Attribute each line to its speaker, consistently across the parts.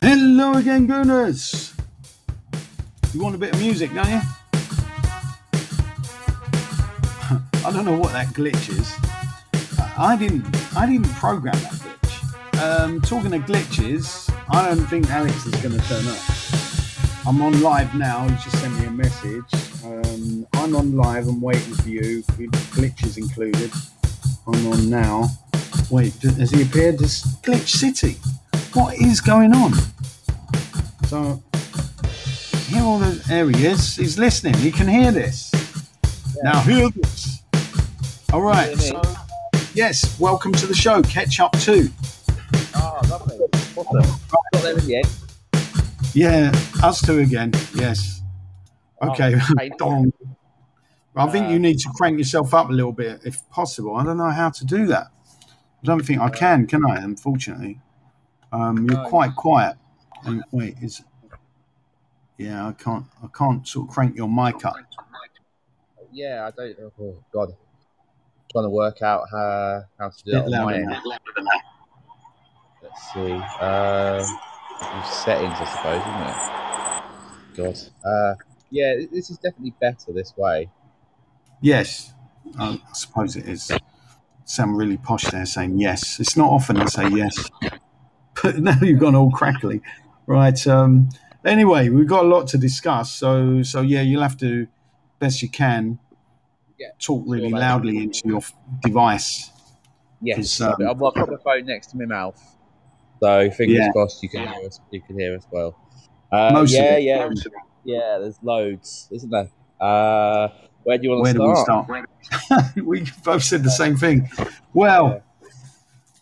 Speaker 1: Hello again, Gooners. You want a bit of music, don't you? I don't know what that glitch is. I didn't. I didn't program that glitch. Um, talking of glitches, I don't think Alex is going to turn up. I'm on live now. He just sent me a message. Um, I'm on live. I'm waiting for you. Glitches included. I'm on now. Wait, has he appeared? This glitch city. What is going on? So here all the there he is. He's listening. He can hear this. Now hear this. All right. So, yes, welcome to the show. Catch up two.
Speaker 2: Oh, lovely. Awesome. Got there in the end.
Speaker 1: Yeah, us two again. Yes. Okay.
Speaker 2: Oh.
Speaker 1: I think
Speaker 2: Uh,
Speaker 1: you need to crank yourself up a little bit if possible. I don't know how to do that. I don't think I can, can I? Unfortunately, um, you're quite quiet. And wait, is yeah, I can't. I can't sort of crank your mic up.
Speaker 2: Yeah, I don't. Oh God, trying to work out how how to do it. on my end. Let's see. Uh, settings, I suppose, isn't it? God. Uh, yeah, this is definitely better this way.
Speaker 1: Yes, I suppose it is. Sound really posh there, saying yes. It's not often I say yes, but now you've gone all crackly, right? Um, anyway, we've got a lot to discuss, so so yeah, you'll have to best you can
Speaker 2: Yeah,
Speaker 1: talk really loudly into your device.
Speaker 2: Yes, I've
Speaker 1: um,
Speaker 2: I've got the phone next to my mouth, so fingers
Speaker 1: Yeah.
Speaker 2: crossed you can hear us. You can hear us well. Uh,
Speaker 1: Most of
Speaker 2: yeah, yeah, yeah. There's loads, isn't there? Uh, where do you want to
Speaker 1: do we
Speaker 2: start?
Speaker 1: start? we both said the same thing. Well,
Speaker 2: Yeah.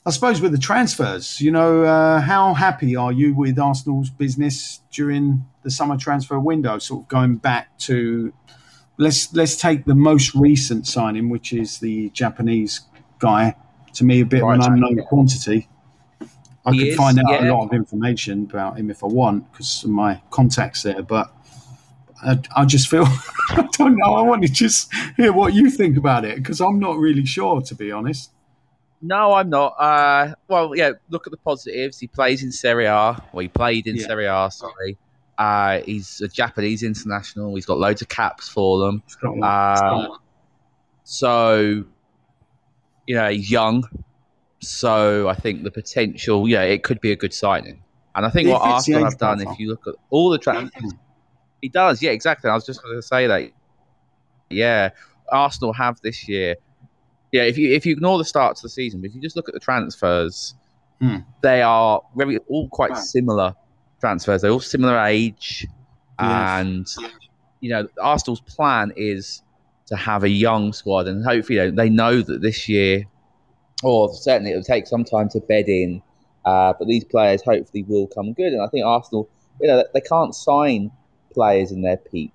Speaker 1: I suppose with the transfers, you know, uh, how happy are you with Arsenal's business during the summer transfer window? Sort of going back to let's let's take the most recent signing, which is the Japanese guy. To me, a bit of an
Speaker 2: Right.
Speaker 1: unknown quantity. I
Speaker 2: He
Speaker 1: could
Speaker 2: is,
Speaker 1: find out a lot of information about him if I want because of my contacts there, but. I, I just feel I don't know. I want to just hear what you think about it because I'm not really sure, to be honest.
Speaker 2: No, I'm not. Uh, well, yeah. Look at the positives. He plays in Serie A. Well, he played in
Speaker 1: Yeah.
Speaker 2: Serie A. Sorry. Uh, he's a Japanese international. He's got loads of caps for them. Uh, so, you know, he's young. So I think the potential, yeah, it could be a good signing. And I think
Speaker 1: He
Speaker 2: what Arsenal have done, if you look at all the transfers, he does. Yeah, exactly. I was just going to say that. Yeah, Arsenal have this year. Yeah, if you if you ignore the start to the season, but if you just look at the transfers,
Speaker 1: Hmm.
Speaker 2: they are very all quite similar transfers. They're all similar age,
Speaker 1: Yes.
Speaker 2: and you know Arsenal's plan is to have a young squad, and hopefully you know, they know that this year, or certainly it'll take some time to bed in. Uh, but these players hopefully will come good, and I think Arsenal, you know, they can't sign players in their peak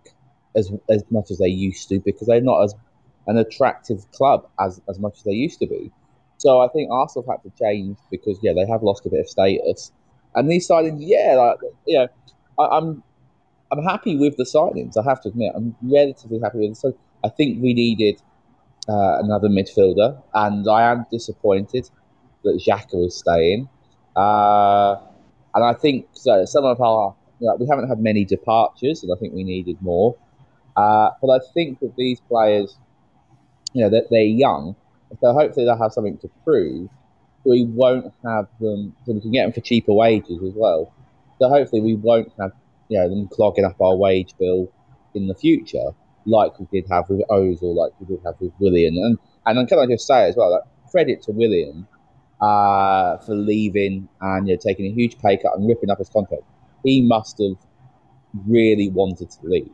Speaker 2: as as much as they used to because they're not as an attractive club as as much as they used to be. So I think Arsenal have had to change because yeah, they have lost a bit of status. And these signings, yeah, like you know, I, I'm I'm happy with the signings. I have to admit, I'm relatively happy with them. So I think we needed uh, another midfielder, and I am disappointed that Xhaka is staying. Uh, and I think so. Some of our you know, we haven't had many departures, and I think we needed more. Uh, but I think that these players, you know, that they're young, so hopefully they'll have something to prove. We won't have them, so we can get them for cheaper wages as well. So hopefully we won't have, you know, them clogging up our wage bill in the future, like we did have with Ozil, like we did have with Willian. And and then can I just say as well, that credit to Willian uh, for leaving and you know taking a huge pay cut and ripping up his contract. He must have really wanted to leave,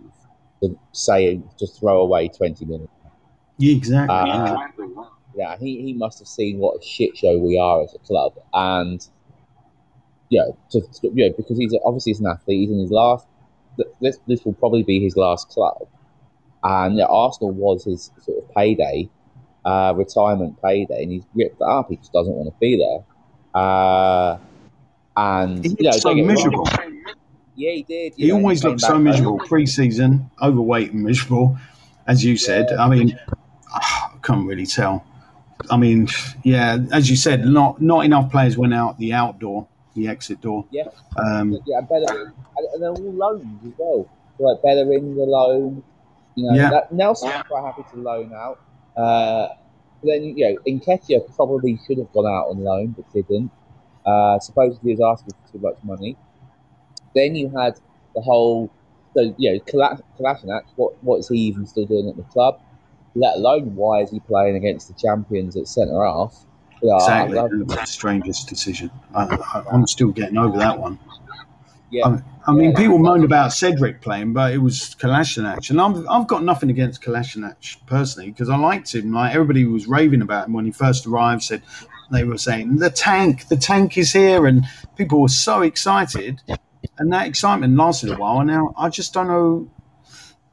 Speaker 2: to say to throw away twenty million.
Speaker 1: Yeah, exactly.
Speaker 2: Uh,
Speaker 1: yeah.
Speaker 2: Yeah, he, he must have seen what a shit show we are as a club, and yeah, to, to- yeah, because he's obviously he's an athlete. He's in his last. This this will probably be his last club, and yeah, Arsenal was his sort of payday, uh, retirement payday, and he's ripped that up. He just doesn't want to be there. Uh, and
Speaker 1: He
Speaker 2: you know,
Speaker 1: so
Speaker 2: don't get me wrong.
Speaker 1: miserable.
Speaker 2: Yeah, he did.
Speaker 1: He
Speaker 2: know,
Speaker 1: always
Speaker 2: came
Speaker 1: looked so miserable pre-season, overweight and miserable, as you said. I mean, can't really tell. I mean, yeah, as you said, not not enough players went out the outdoor. the exit door.
Speaker 2: Yeah.
Speaker 1: Um,
Speaker 2: yeah, and Bellerin, and, they're all loans as well. Like Bellerin's the loan. You know,
Speaker 1: Yeah.
Speaker 2: that, Nelson's quite happy to loan out. Uh, then you know, Nketiah probably should have gone out on loan, but didn't. Uh, supposedly he was asking for too much money. Then you had the whole, so you know, Kala- Kolasinac. What what is he even still doing at the club? Let alone why is he playing against the champions at centre half? Yeah,
Speaker 1: exactly.
Speaker 2: I- I-
Speaker 1: the strangest decision. I, I, I'm still getting over that one.
Speaker 2: yeah,
Speaker 1: I mean,
Speaker 2: Yeah.
Speaker 1: people moaned about Cedric playing, but it was Kolasinac, and I've, I've got nothing against Kolasinac personally because I liked him. Like everybody was raving about him when he first arrived. Said they were saying the tank, the tank is here, and people were so excited, and that excitement lasted a while. And now I just don't know.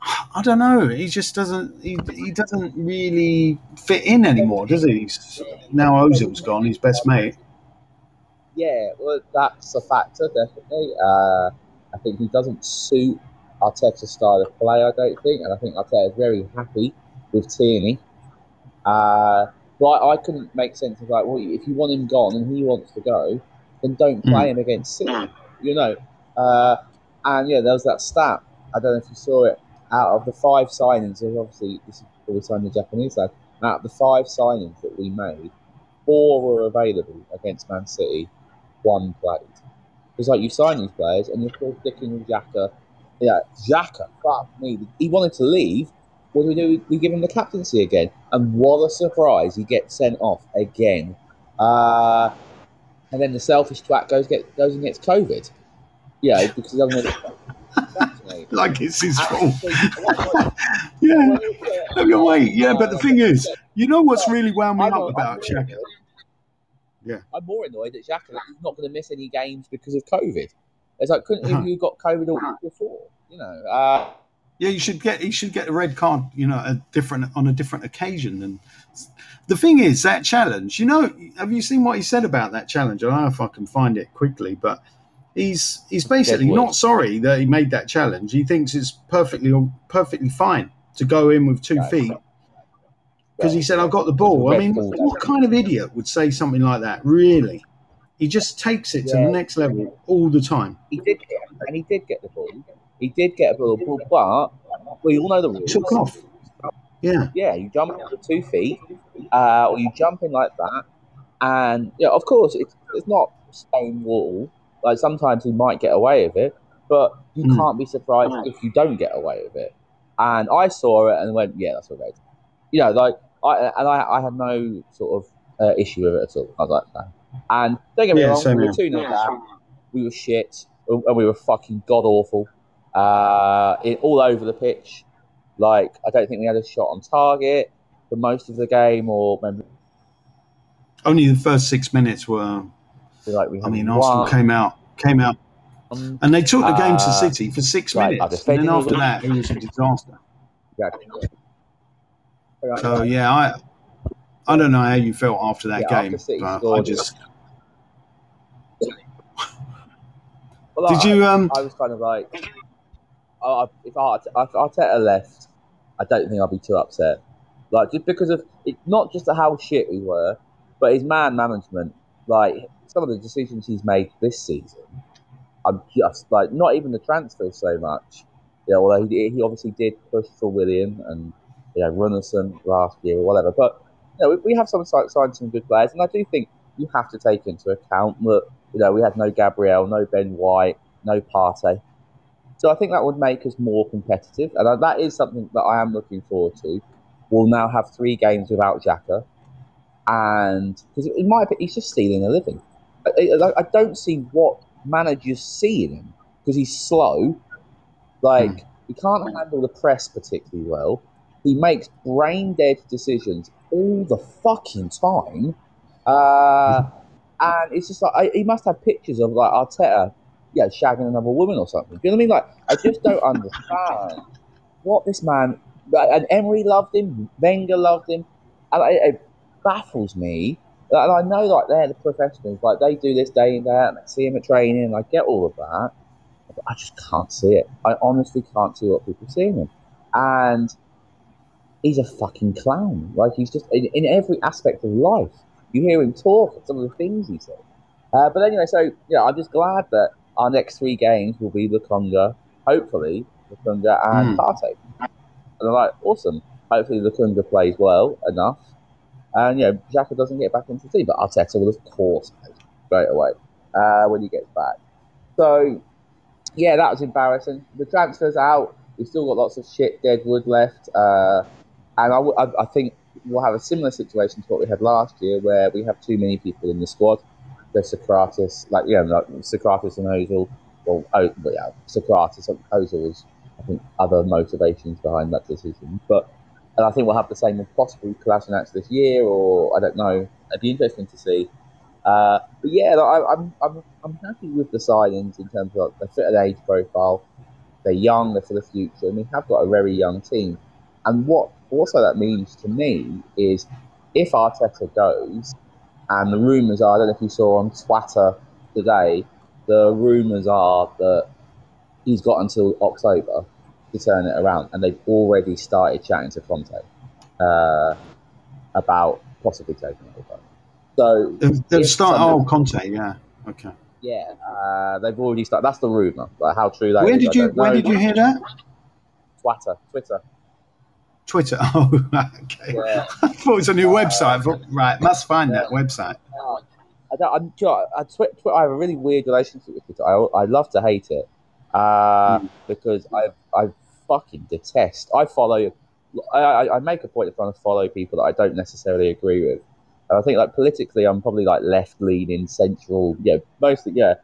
Speaker 1: I don't know. He just doesn't. He, he doesn't really fit in anymore, does he? He's, now Ozil's gone, his best mate.
Speaker 2: Yeah, well, that's a factor, definitely. Uh, I think he doesn't suit Arteta's style of play, I don't think. And I think Arteta is very happy with Tierney. Uh, but I, I couldn't make sense of, like, well, if you want him gone and he wants to go, then don't play him against City, you know. Uh, and, yeah, there was that stat. I don't know if you saw it. Out of the five signings, obviously, this is before we signed the Japanese lad, out of the five signings that we made, four were available against Man City one played. It's like you sign these players and you're still sticking with Xhaka. Yeah, Xhaka, fuck me. He wanted to leave. What do we do? We give him the captaincy again. And what a surprise. He gets sent off again. Uh, and then the selfish twat goes get goes and gets COVID. Yeah, because he doesn't want to.
Speaker 1: Like it's his fault. Yeah. No, you're right. Yeah, but the thing is, you know what's really wound me
Speaker 2: I'm
Speaker 1: up about
Speaker 2: I'm more annoyed-
Speaker 1: Yeah.
Speaker 2: I'm more annoyed that Xhaka is not going to miss any games because of COVID. It's like, couldn't
Speaker 1: Uh-huh.
Speaker 2: you got COVID all before? You know, uh,
Speaker 1: Yeah, you should get he should get a red card, you know, a different on a different occasion. And the thing is, that challenge, you know, have you seen what he said about that challenge? I don't know if I can find it quickly, but he's he's basically
Speaker 2: Deadwood.
Speaker 1: not sorry that he made that challenge. He thinks it's perfectly perfectly fine to go in with two
Speaker 2: Right.
Speaker 1: feet because he said, "I've got the ball." I mean, what kind of idiot would say something like that? Really? He just takes it to the next level all the time.
Speaker 2: he did, get, and he did get the ball. He did get a ball, but we all know the rules.
Speaker 1: Took off. Yeah.
Speaker 2: Yeah, you jump with two feet, uh, or you jump in like that, and yeah, of course, it's it's not stone wall. Like sometimes he might get away with it, but you
Speaker 1: Mm.
Speaker 2: can't be surprised if you don't get away with it. And I saw it and went, yeah, that's all right. You know, like I and I, I had no sort of uh, issue with it at all. I was like, no. And don't get me
Speaker 1: Yeah,
Speaker 2: wrong,
Speaker 1: same
Speaker 2: we were
Speaker 1: here.
Speaker 2: two 0 down. We were shit, and we were fucking god awful. Uh, it, all over the pitch. Like I don't think we had a shot on target for most of the game, or maybe
Speaker 1: Only the first six minutes were.
Speaker 2: Like we.
Speaker 1: I mean, Arsenal
Speaker 2: one,
Speaker 1: came out came out and they took the game to
Speaker 2: Uh,
Speaker 1: City for six
Speaker 2: right,
Speaker 1: minutes, and then after that, it was a disaster.
Speaker 2: Exactly.
Speaker 1: So yeah, I I don't know how you felt after that
Speaker 2: Yeah, after
Speaker 1: game,
Speaker 2: City
Speaker 1: but I just
Speaker 2: Well,
Speaker 1: did
Speaker 2: I-
Speaker 1: you um
Speaker 2: I was kind of like, I, if Art- if Arteta left, I don't think I'd be too upset. Like just because of it, not just how shit we were, but his man management. Like some of the decisions he's made this season, I'm just like not even the transfers so much. Yeah, although he, he obviously did push for Willian and you know Runarsson last year or whatever, but you know, we, have some signed some good players, and I do think you have to take into account that you know we had no Gabriel, no Ben White, no Partey. So I think that would make us more competitive, and that is something that I am looking forward to. We'll now have three games without Xhaka, and because in my opinion, he's just stealing a living. I, I, don't see what managers see in him because he's slow. Like he can't handle the press particularly well. He makes brain dead decisions all the fucking time, uh, and it's just like I, he must have pictures of like Arteta, yeah, shagging another woman or something. Do you know what I mean? Like I just don't understand what this man. And Emery loved him, Wenger loved him, and it, it baffles me. And I know like they're the professionals, like they do this day in day out, and I see him at training, and I get all of that. But I just can't see it. I honestly can't see what people see in him. And he's a fucking clown. Like he's just in, in every aspect of life. You hear him talk, some of the things he said. Uh, but anyway, so yeah, I'm just glad that our next three games will be Lokonga, hopefully Lokonga and
Speaker 1: Mm.
Speaker 2: Partey. And I'm like, awesome. Hopefully Lokonga plays well enough, and you know Xhaka doesn't get back into the team, but Arteta will of course straight away uh, when he gets back. So yeah, that was embarrassing. The transfers out. We've still got lots of shit deadwood left, uh, and I, w- I- think we'll have a similar situation to what we had last year, where we have too many people in the squad. There's Sokratis, like yeah, like Sokratis and Ozil. Well, oh, yeah, Sokratis and Ozil was, I think, other motivations behind that decision. But and I think we'll have the same with possibly Kolasinac this year, or I don't know. It'd be interesting to see. Uh, but yeah, I, I'm, I'm I'm happy with the signings in terms of they fit an age profile. They're young, they're for the future, and we have got a very young team. And what also that means to me is if Arteta goes, and the rumours are, I don't know if you saw on Twitter today, the rumours are that he's got until October to turn it around, and they've already started chatting to Conte uh, about possibly taking over. So
Speaker 1: They've, they've started. Oh, Conte. Yeah. Okay.
Speaker 2: yeah, uh, they've already started. That's the rumor. But how true that
Speaker 1: Where
Speaker 2: is,
Speaker 1: did you Where
Speaker 2: know.
Speaker 1: did you hear that?
Speaker 2: Twitter, Twitter.
Speaker 1: Twitter. Oh, okay.
Speaker 2: Yeah.
Speaker 1: I thought it was a new website. I thought, right, must find that website.
Speaker 2: I don't. I'm, you know, I, Twi- Twi- I have a really weird relationship with Twitter. I, I love to hate it uh,
Speaker 1: Mm.
Speaker 2: because I I fucking detest. I follow. I, I, I make a point of trying to follow people that I don't necessarily agree with. And I think like politically, I'm probably like left leaning, central. Yeah, mostly yeah.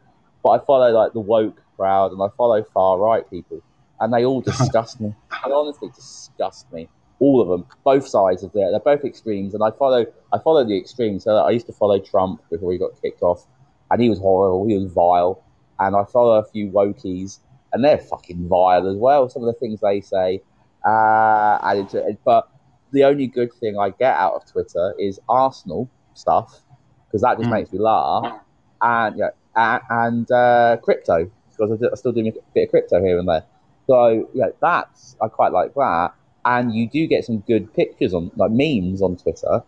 Speaker 2: But I follow like the woke crowd and I follow far right people, and they all disgust me. They honestly disgust me. All of them, both sides of there. They're both extremes, and I follow. I follow the extremes. So I used to follow Trump before he got kicked off, and he was horrible. He was vile. And I follow a few wokies, and they're fucking vile as well. Some of the things they say, uh, and it's, it- but the only good thing I get out of Twitter is Arsenal stuff because that just
Speaker 1: Mm.
Speaker 2: makes me laugh, and yeah, and, and uh, crypto because I, I still do a bit of crypto here and there. So yeah, that's I quite like that, and you do get some good pictures on like memes on Twitter,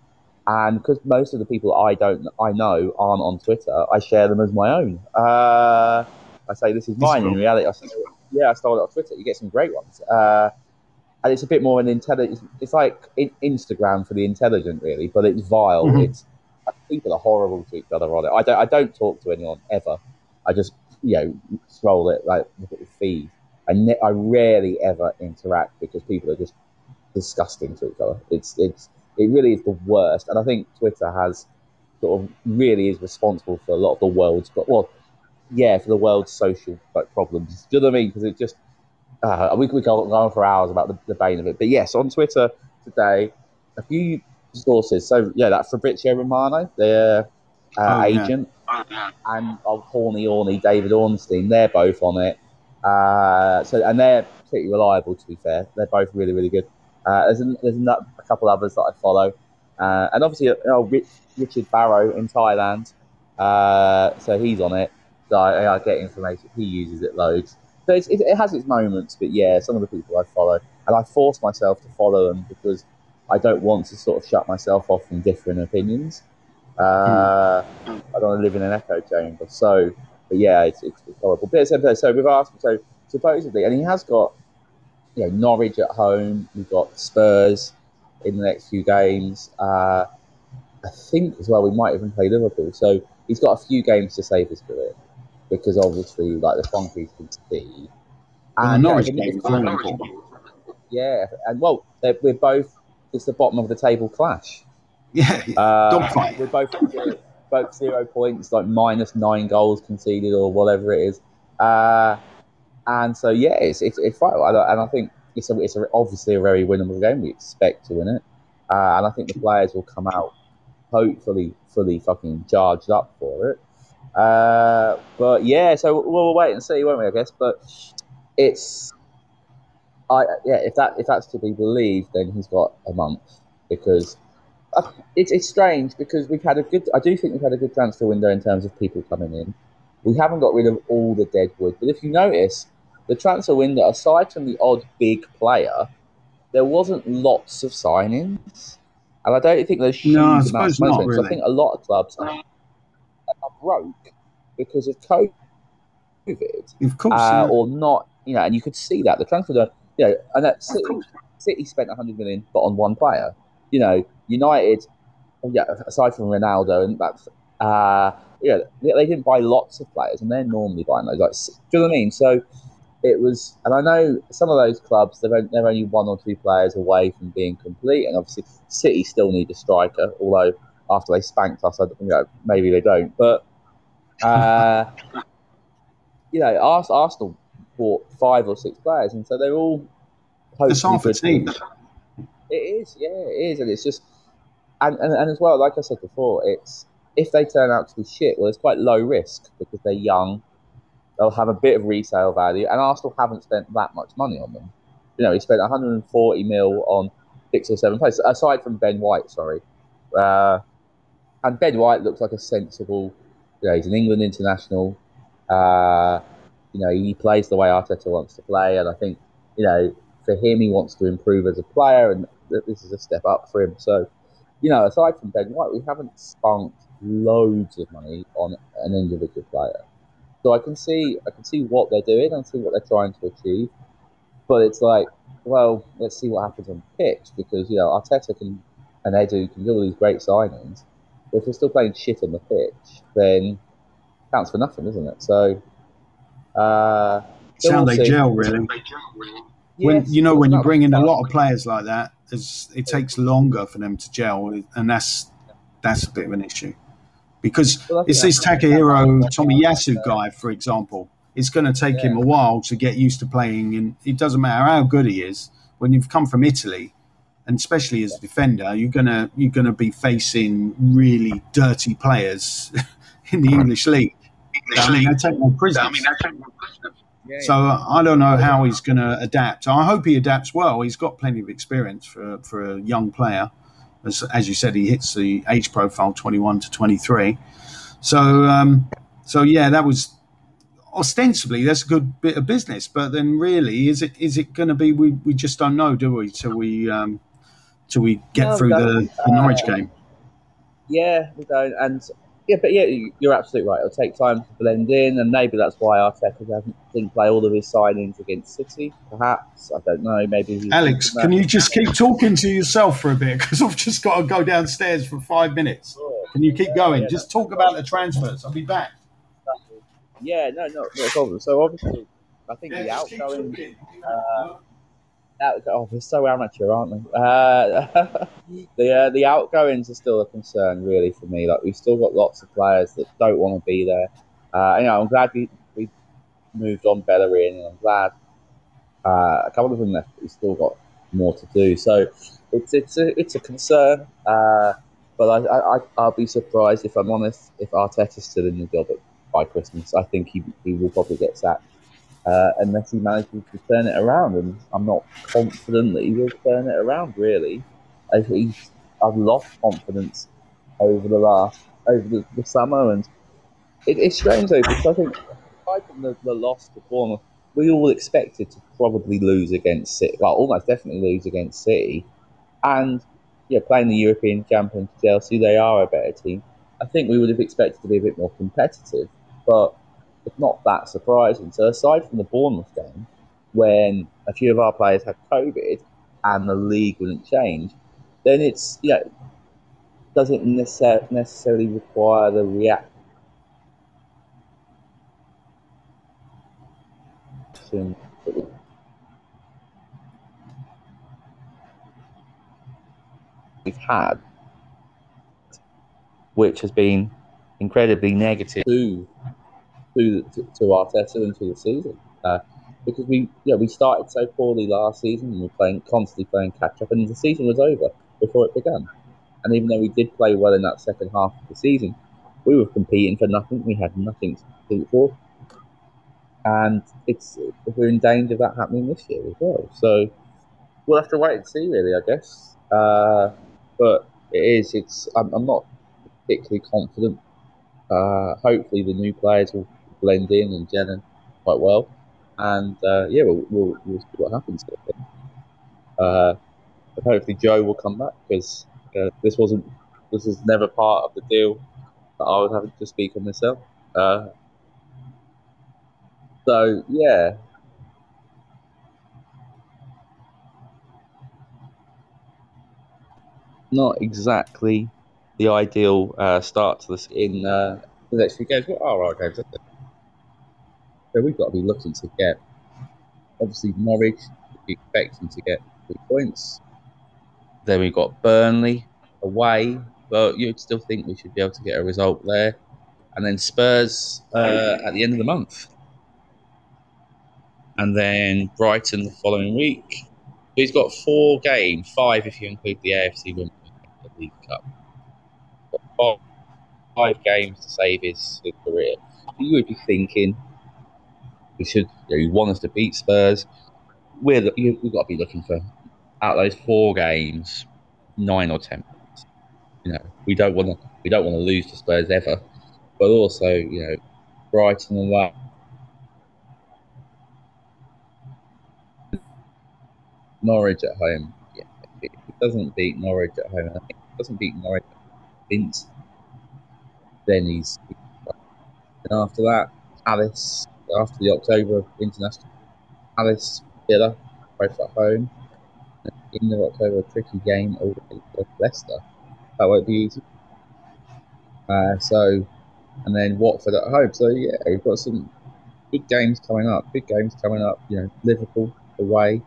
Speaker 2: and because most of the people I don't I know aren't on Twitter, I share them as my own. Uh, I say this is mine. In reality, I it- yeah, I stole it off Twitter. You get some great ones. Uh, and it's a bit more an intelligent. It's like in- Instagram for the intelligent, really, but it's vile.
Speaker 1: Mhm.
Speaker 2: It's people are horrible to each other on it. I don't. I don't talk to anyone ever. I just you know scroll it like look at the feed. I ne- I rarely ever interact because people are just disgusting to each other. It's it's it really is the worst. And I think Twitter has sort of really is responsible for a lot of the world's but well, yeah, for the world's social like problems. Do you know what I mean? Because it just uh, we could go on for hours about the, the bane of it. But yes, on Twitter today, a few sources. So yeah, that Fabrizio Romano, their uh,
Speaker 1: Oh, yeah.
Speaker 2: agent, and old horny horny David Ornstein, they're both on it. Uh, so and they're pretty reliable. To be fair, they're both really really good. Uh, there's an, there's a, a couple others that I follow, uh, and obviously you Rich, Richard Barrow in Thailand. Uh, so he's on it. So I, I get information. He uses it loads. So it's, it, it has its moments, but yeah, some of the people I follow, and I force myself to follow them because I don't want to sort of shut myself off from different opinions. Uh, I don't want to live in an echo chamber. So, but yeah, it's, it's, it's horrible. But so, so we've asked, so supposedly, and he has got, you know, Norwich at home. We've got Spurs in the next few games. Uh, I think as well we might even play Liverpool. So he's got a few games to save his career because obviously, like the concrete can see.
Speaker 1: And the Norwich
Speaker 2: yeah,
Speaker 1: game
Speaker 2: yeah, and well, we're both. It's the bottom of the table clash.
Speaker 1: Yeah.
Speaker 2: Uh,
Speaker 1: Dogfight.
Speaker 2: We're both zero, both zero points, like minus nine goals conceded or whatever it is. Uh, and so yeah, it's it's, it's I- and I think it's a, it's a, obviously a very winnable game. We expect to win it, uh, and I think the players will come out hopefully fully fucking charged up for it. Uh, but yeah, so we'll, we'll wait and see, won't we? I guess, but it's. I yeah, if that if that's to be believed, then he's got a month because uh, it's it's strange because we've had a good. I do think we've had a good transfer window in terms of people coming in. We haven't got rid of all the deadwood, but if you notice, the transfer window, aside from the odd big player, there wasn't lots of signings, and I don't think there's huge
Speaker 1: No, I
Speaker 2: amounts of money
Speaker 1: not,
Speaker 2: spent, 'cause
Speaker 1: really.
Speaker 2: I think a lot of clubs are, are broke because of COVID,
Speaker 1: Of course.
Speaker 2: uh,
Speaker 1: yeah.
Speaker 2: or not. You know, and you could see that the transfer, you know, and that City, City spent 100 million, but on one player. You know, United, yeah, aside from Ronaldo, and that's, uh, yeah, they, they didn't buy lots of players, and they're normally buying those. Like, do you know what I mean? So it was, and I know some of those clubs they're they're only one or two players away from being complete, and obviously City still need a striker. Although after they spanked us, I, you know, maybe they don't, but. Uh, you know, Ars- Arsenal bought five or six players, and so they're all.
Speaker 1: It's
Speaker 2: hopefully
Speaker 1: half a
Speaker 2: good
Speaker 1: team.
Speaker 2: It is, yeah, it is, and it's just, and, and and as well, like I said before, it's if they turn out to be shit, well, it's quite low risk because they're young. They'll have a bit of resale value, and Arsenal haven't spent that much money on them. You know, he spent 140 mil on six or seven players, aside from Ben White. Sorry, uh, and Ben White looks like a sensible. You know, he's an England international. Uh, you know, he plays the way Arteta wants to play, and I think you know for him, he wants to improve as a player, and this is a step up for him. So, you know, aside from Ben White, we haven't spent loads of money on an individual player. So I can see, I can see what they're doing, and see what they're trying to achieve. But it's like, well, let's see what happens on pitch because you know Arteta can and Edu can do all these great signings. If we're still playing shit on the pitch, then counts for nothing, isn't it? So, uh, we'll
Speaker 1: they gel, really. When
Speaker 2: Yes,
Speaker 1: you know when you bring in a lot of players like that, it takes longer for them to gel, and that's that's a bit of an issue. Because
Speaker 2: Well,
Speaker 1: it's this Takahiro Tomiyasu guy, for example. It's going to take him a while to get used to playing, and it doesn't matter how good he is. When you've come from Italy, and especially as a defender, you're gonna you're gonna be facing really dirty players in the English league. I mean, they take no prisoners.
Speaker 2: Yeah,
Speaker 1: So uh, I don't know how he's going to adapt. I hope he adapts well. He's got plenty of experience for for a young player. As, as you said, he hits the age profile 21 to 23. So um, so yeah, that was ostensibly that's a good bit of business. But then really, is it is it going to be? We, we just don't know, do we? Till we um, till we get
Speaker 2: No,
Speaker 1: through the, the Norwich
Speaker 2: Uh,
Speaker 1: game.
Speaker 2: Yeah, we don't. And yeah, but yeah, you- you're absolutely right. It'll take time to blend in, and maybe that's why Arteta hasn't didn't play all of his signings against City. Perhaps I don't know. Maybe
Speaker 1: Alex, can you just keep talking to yourself for a bit? Because I've just got to go downstairs for five minutes. Can you keep going? Just talk about the transfers. I'll be back.
Speaker 2: Yeah, no, no, no problem. So obviously, I think the outgoing. Out, oh, we're so amateur, aren't we? Uh, the uh, the outgoings are still a concern, really, for me. Like we've still got lots of players that don't want to be there. Uh, you know, I'm glad we we moved on Bellerin, and I'm glad uh, a couple of them left. We've still got more to do. So it's it's a it's a concern. Uh, but I, I I- I'll be surprised if I'm honest if Arteta's still in the job by Christmas. I think he he will probably get sacked uh, unless he manages to turn it around. And I'm not confident that he will turn it around. Really, I think he's, I've lost confidence over the last over the, the summer, and it, it's strange though because I think aside from the, the loss to Bournemouth, we all expected to probably lose against City. Well, almost definitely lose against City, and yeah, playing the European champions Chelsea, they are a better team. I think we would have expected to be a bit more competitive, but it's not that surprising. So aside from the Bournemouth game, when a few of our players had COVID and the league wouldn't change, then it's you know doesn't necessar- necessarily require the we we've had, which has been incredibly negative to to, to, to Arteta and to the season. Uh, because we yeah, we started so poorly last season and we were playing constantly playing catch up and the season was over before it began. And even though we did play well in that second half of the season, we were competing for nothing. We had nothing to compete for. And it's we're in danger of that happening this year as well. So we'll have to wait and see, really, I guess. Uh, but it is. It's. I'm, I'm not particularly confident. Uh, hopefully, the new players will blend in and gel in quite well, and uh, yeah, we'll, we'll, we'll see what happens. Uh, but hopefully, Joe will come back because uh, this wasn't. This is never part of the deal that I was having to speak on myself. Uh, So yeah, not exactly the ideal uh, start to this in uh, the next few games. What are our games? So we've got to be looking to get obviously Norwich, expecting to get three points. Then we've got Burnley away, but you'd still think we should be able to get a result there. And then Spurs uh, at the end of the month. And then Brighton the following week. He's got four games, five if you include the AFC Women's League Cup. Five, five games to save his, his career. You would be thinking we should. You, know, you want us to beat Spurs. We're we've got to be looking for out those four games, nine or ten. You know, we don't want to we don't want to lose to Spurs ever, but also you know, Brighton and that. Norwich at home. Yeah, it doesn't beat Norwich at home, I it doesn't beat Norwich Vince, then he's. And after that, Aston after the October international. Aston Villa, both at home. In the October tricky game over Leicester. That won't be easy. Uh, so, and then Watford at home. So yeah, we've got some big games coming up. Big games coming up. You know, Liverpool away.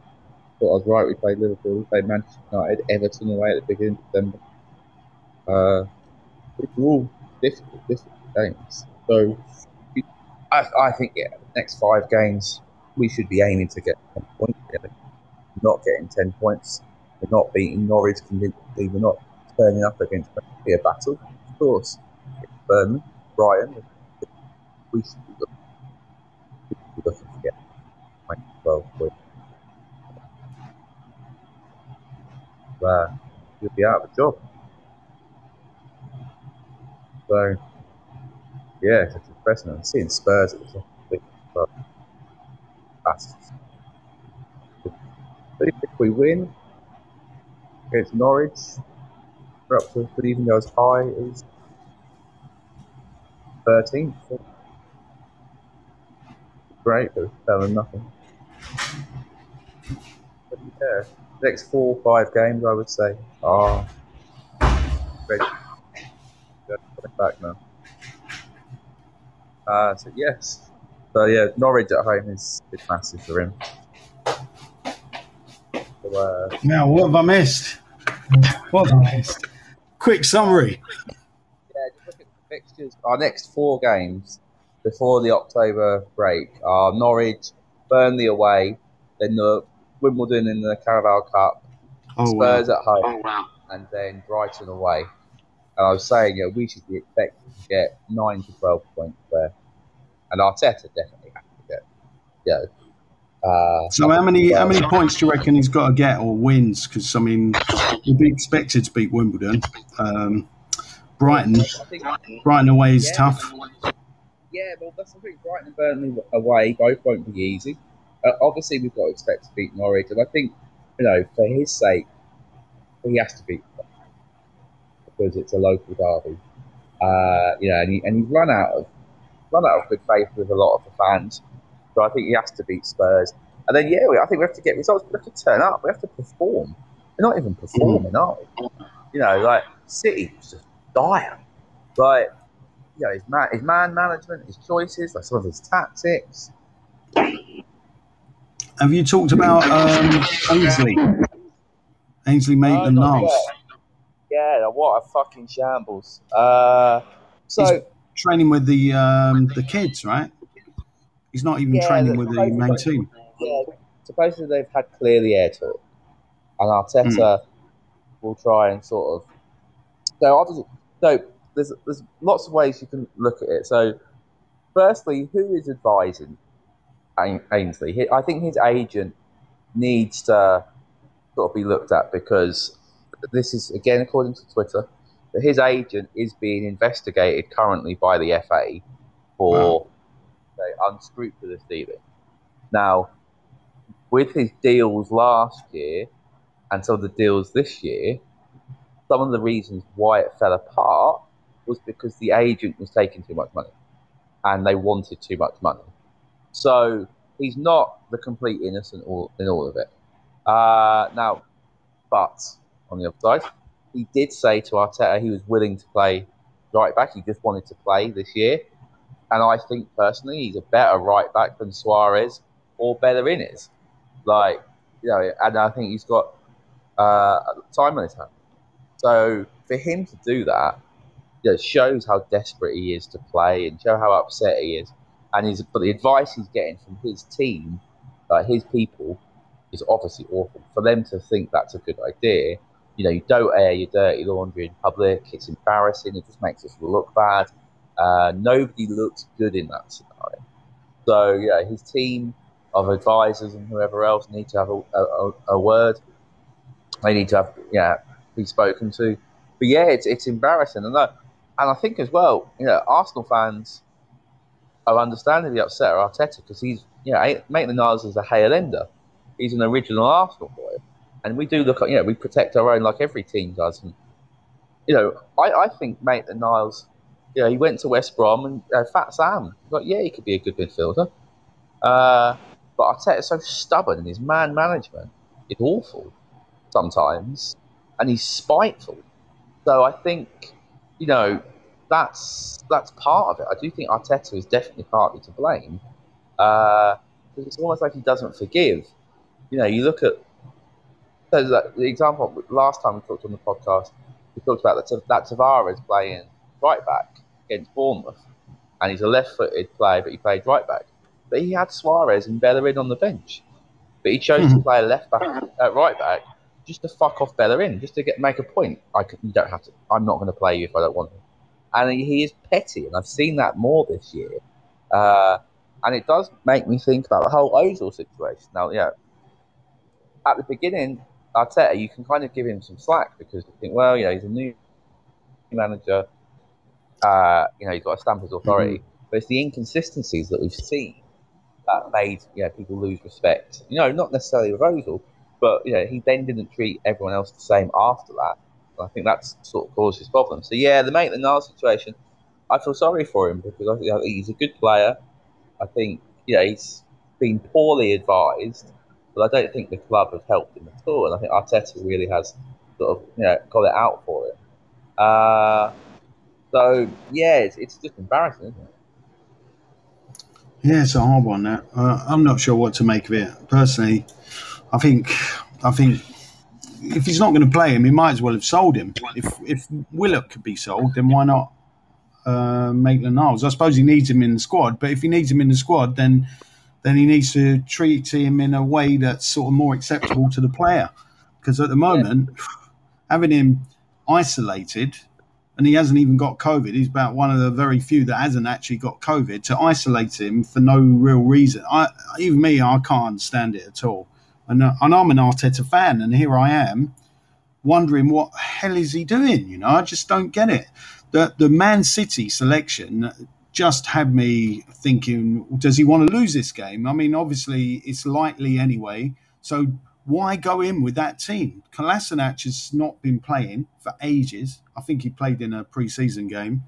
Speaker 2: Thought I was right. We played Liverpool. We played Manchester United, Everton away at the beginning of December. Uh, are all difficult, difficult games. So I, I think yeah, next five games we should be aiming to get ten points. Not getting ten points, we're not beating Norwich convincingly. We're not turning up against be a battle. Of course, Burnley, Brighton, we should be looking, be looking to get 12 points. Uh, you'll be out of a job. So, yeah, it's I'm seeing Spurs at the top but But if we win against Norwich, we're up to could even go as high as 13th. Great, but better than nothing. But yeah, next four or five games, I would say, are. Coming back now. Uh, so yes, so yeah, Norwich at home is, is massive for him.
Speaker 1: So, uh, now, what have I missed? What have I missed? Quick summary.
Speaker 2: Yeah, just look at the fixtures. Our next four games before the October break are Norwich, Burnley away, then the Wimbledon in the Carabao Cup, oh, Spurs wow. at home, oh, wow. and then Brighton away. And I was saying, yeah, we should be expecting to get nine to twelve points there and Arteta definitely has to get. Yeah.
Speaker 1: uh, so how many how many points do you reckon he's got to get or wins? Because I mean, he'll be expected to beat Wimbledon. Um, Brighton, Brighton away is yeah, tough.
Speaker 2: Yeah, well, that's the thing. Brighton and Burnley away both won't be easy. Uh, obviously, we've got to expect to beat Norwich, and I think you know for his sake, he has to beat them because it's a local derby. Uh, you know, and, he, and he's run out of run out of good faith with a lot of the fans. So I think he has to beat Spurs. And then, yeah, I think we have to get results. We have to turn up. We have to perform. We're not even performing, are we? You know, like City was just dire. Like, you know, his man, his man management, his choices, like some of his tactics.
Speaker 1: Have you talked about um, Ainsley? Ainsley Maitland Niles.
Speaker 2: Yeah. what a fucking shambles. Uh, so. He's-
Speaker 1: training with the um, the kids, right? He's not even yeah, training with the main team.
Speaker 2: Yeah, supposedly they've had clear the air talk, and Arteta mm. will try and sort of. So obviously, so there's there's lots of ways you can look at it. So, firstly, who is advising Ainsley? I think his agent needs to sort of be looked at because this is again according to Twitter that his agent is being investigated currently by the FA for wow. say, unscrupulous dealing. Now, with his deals last year and some of the deals this year, some of the reasons why it fell apart was because the agent was taking too much money and they wanted too much money. So he's not the complete innocent all, in all of it. Uh, now, but on the other side, he did say to Arteta he was willing to play right back. He just wanted to play this year. And I think personally, he's a better right back than Suarez or Bellerin is. Like, you know, and I think he's got uh, time on his hands. So for him to do that, you know, shows how desperate he is to play and show how upset he is. And he's, but the advice he's getting from his team, like his people, is obviously awful. For them to think that's a good idea, you know, you don't air your dirty laundry in public. It's embarrassing. It just makes us look bad. Uh, nobody looks good in that scenario. So yeah, his team of advisors and whoever else need to have a, a, a word. They need to have yeah be spoken to. But yeah, it's it's embarrassing, and I, and I think as well, you know, Arsenal fans are understandably upset at Arteta because he's you know Maitland Niles is a Hale Ender. He's an original Arsenal boy, and we do look at you know we protect our own like every team does. And you know, I, I think Maitland Niles, you know, he went to West Brom and uh, Fat Sam, like yeah, he could be a good midfielder. Uh, but Arteta's so stubborn and his man management is awful sometimes, and he's spiteful. So I think, you know, that's that's part of it. I do think Arteta is definitely partly to blame. Uh, it's almost like he doesn't forgive. You know, you look at so the example last time we talked on the podcast, we talked about that that Tavares playing right back against Bournemouth, and he's a left-footed player, but he played right back. But he had Suarez and Bellerin on the bench, but he chose mm-hmm. to play left back at right back just to fuck off Bellerin, just to get make a point. I could, you don't have to. I'm not going to play you if I don't want to. And he is petty, and I've seen that more this year. Uh, and it does make me think about the whole Ozil situation. Now, yeah, at the beginning, Arteta, you can kind of give him some slack because you think, well, you know, he's a new manager. Uh, you know, he's got a stamp as authority. Mm-hmm. But it's the inconsistencies that we've seen that made you know, people lose respect. You know, not necessarily with Ozil, but you know, he then didn't treat everyone else the same after that. I think that's sort of caused his problem. So yeah, the Maitland Niles situation, I feel sorry for him because I think he's a good player. I think you know he's been poorly advised, but I don't think the club have helped him at all. And I think Arteta really has sort of you know got it out for him. Uh, so yeah, it's, it's just embarrassing, isn't it?
Speaker 1: Yeah, it's a hard one. Uh, I'm not sure what to make of it personally. I think I think if he's not going to play him, he might as well have sold him. If if Willock could be sold, then why not uh, Maitland Niles? I suppose he needs him in the squad, but if he needs him in the squad, then then he needs to treat him in a way that's sort of more acceptable to the player. Because at the moment, yeah. having him isolated, and he hasn't even got COVID. He's about one of the very few that hasn't actually got COVID. To isolate him for no real reason, I even me, I can't stand it at all. And, uh, and I'm an Arteta fan, and here I am wondering what hell is he doing? You know, I just don't get it. The the Man City selection just had me thinking, does he want to lose this game? I mean, obviously it's likely anyway. So why go in with that team? Kolasinac has not been playing for ages. I think he played in a preseason game.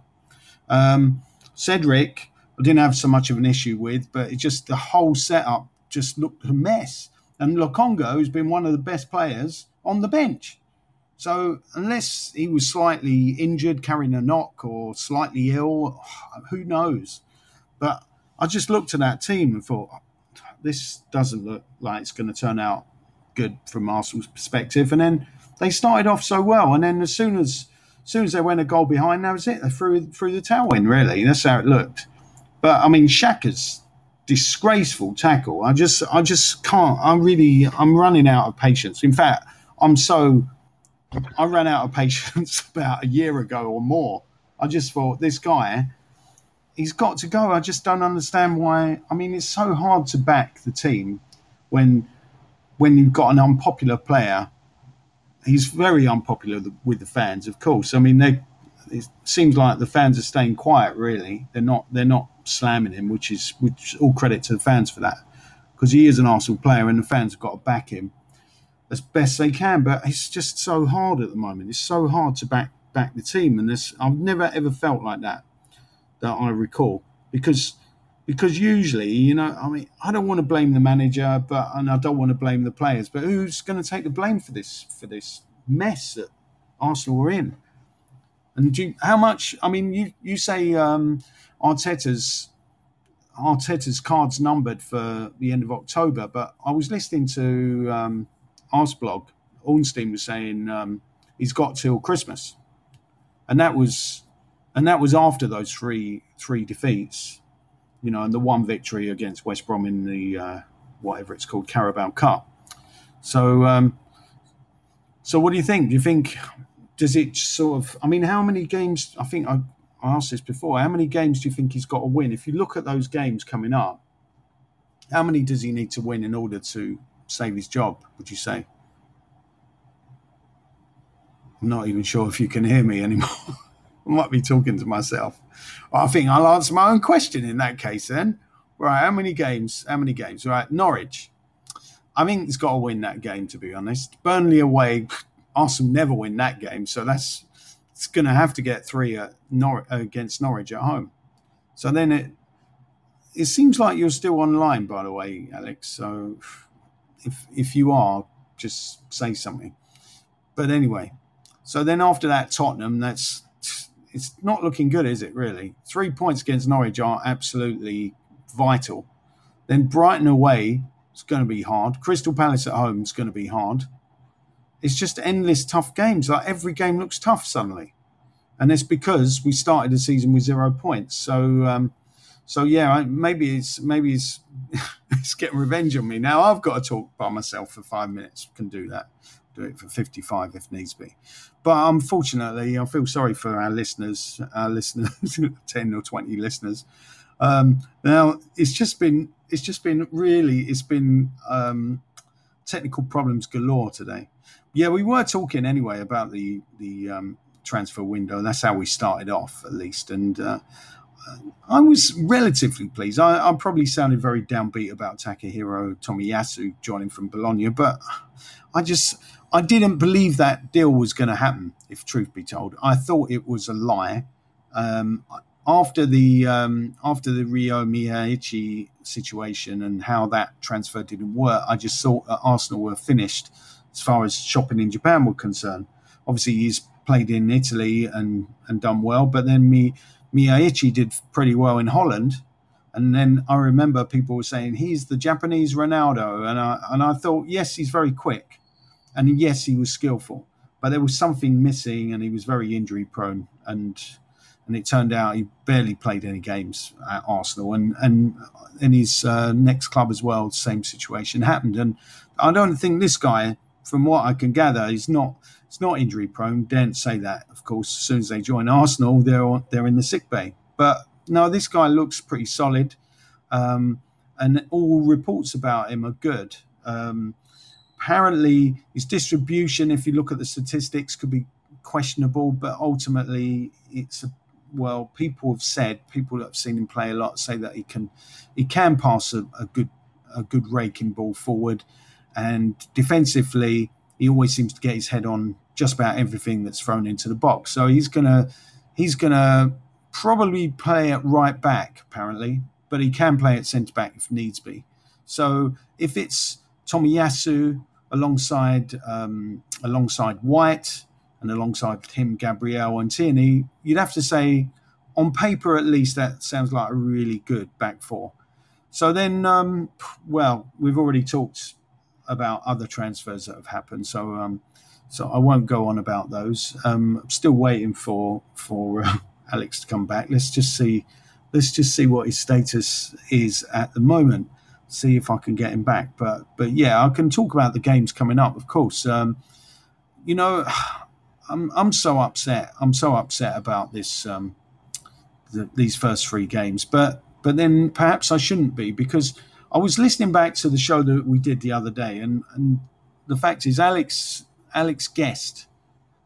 Speaker 1: Um, Cedric, I didn't have so much of an issue with, but it just the whole setup just looked a mess. And Lokonga has been one of the best players on the bench. So unless he was slightly injured, carrying a knock, or slightly ill, who knows? But I just looked at that team and thought, this doesn't look like it's going to turn out good from Arsenal's perspective. And then they started off so well, and then as soon as, as soon as they went a goal behind, that was it. They threw the towel in. Really, that's how it looked. But I mean, Xhaka's disgraceful tackle. I just I just can't. I'm really I'm running out of patience. In fact, I'm so I ran out of patience about a year ago or more. I just thought this guy he's got to go. I just don't understand why. I mean, it's so hard to back the team when when you've got an unpopular player. He's very unpopular with the fans, of course. I mean, they it seems like the fans are staying quiet. Really, they're not. They're not slamming him, which is which all credit to the fans for that, because he is an Arsenal player and the fans have got to back him as best they can. But it's just so hard at the moment. It's so hard to back back the team, and this I've never ever felt like that that I recall because because usually, you know, I mean, I don't want to blame the manager, but and I don't want to blame the players, but who's going to take the blame for this for this mess that Arsenal were in? And you, how much? I mean, you you say um, Arteta's Arteta's cards numbered for the end of October, but I was listening to um, Arsblog. Ornstein was saying um, he's got till Christmas, and that was and that was after those three three defeats you know, and the one victory against West Brom in the uh, whatever it's called Carabao Cup. So, um, so what do you think? Do you think does it sort of? I mean, how many games? I think I, I asked this before. How many games do you think he's got to win? If you look at those games coming up, how many does he need to win in order to save his job? Would you say? I'm not even sure if you can hear me anymore. I might be talking to myself. I think I'll answer my own question in that case then. Right, how many games? How many games? Right, Norwich. I think he's got to win that game, to be honest. Burnley away, Arsenal never win that game, so that's it's going to have to get three at Nor- against Norwich at home. So then it it seems like you're still online, by the way, Alex. So if if you are, just say something. But anyway, so then after that, Tottenham. That's it's not looking good, is it? Really, three points against Norwich are absolutely vital. Then Brighton away is going to be hard. Crystal Palace at home is going to be hard. It's just endless tough games. Like every game looks tough suddenly, and it's because we started the season with zero points. So, um, so yeah, maybe it's maybe it's it's getting revenge on me now. I've got to talk by myself for five minutes. Can do that do it for 55 if needs be. But unfortunately, I feel sorry for our listeners, our listeners, 10 or 20 listeners. Um, now, it's just been, it's just been really, it's been um, technical problems galore today. Yeah, we were talking anyway about the the um, transfer window. That's how we started off, at least. And uh, I was relatively pleased. I, I, probably sounded very downbeat about Takehiro Tomiyasu joining from Bologna, but I just I didn't believe that deal was going to happen. If truth be told, I thought it was a lie. Um, after the um, after the Ryo Miyaichi situation and how that transfer didn't work, I just thought that Arsenal were finished as far as shopping in Japan were concerned. Obviously, he's played in Italy and and done well, but then Mi, Miyaichi did pretty well in Holland. And then I remember people were saying he's the Japanese Ronaldo, and I and I thought yes, he's very quick and yes, he was skillful, but there was something missing, and he was very injury prone. And and it turned out he barely played any games at Arsenal, and and in his uh, next club as well, same situation happened. And I don't think this guy, from what I can gather, he's not it's not injury prone. Don't say that, of course. As soon as they join Arsenal, they're they're in the sick bay. But no, this guy looks pretty solid, um, and all reports about him are good. Um, apparently his distribution, if you look at the statistics, could be questionable, but ultimately it's a well, people have said, people that have seen him play a lot say that he can he can pass a, a good a good raking ball forward. And defensively, he always seems to get his head on just about everything that's thrown into the box. So he's gonna he's gonna probably play at right back, apparently, but he can play at centre back if needs be. So if it's Tomiyasu alongside um, alongside White and alongside him Gabriel and Tierney, you'd have to say on paper at least that sounds like a really good back four. So then, um, well, we've already talked about other transfers that have happened, so um, so I won't go on about those. Um, I'm still waiting for for uh, Alex to come back. Let's just see. Let's just see what his status is at the moment see if I can get him back. But but yeah, I can talk about the games coming up, of course. Um, you know, I'm I'm so upset. I'm so upset about this um, the, these first three games. But but then perhaps I shouldn't be because I was listening back to the show that we did the other day, and and the fact is, Alex Alex guessed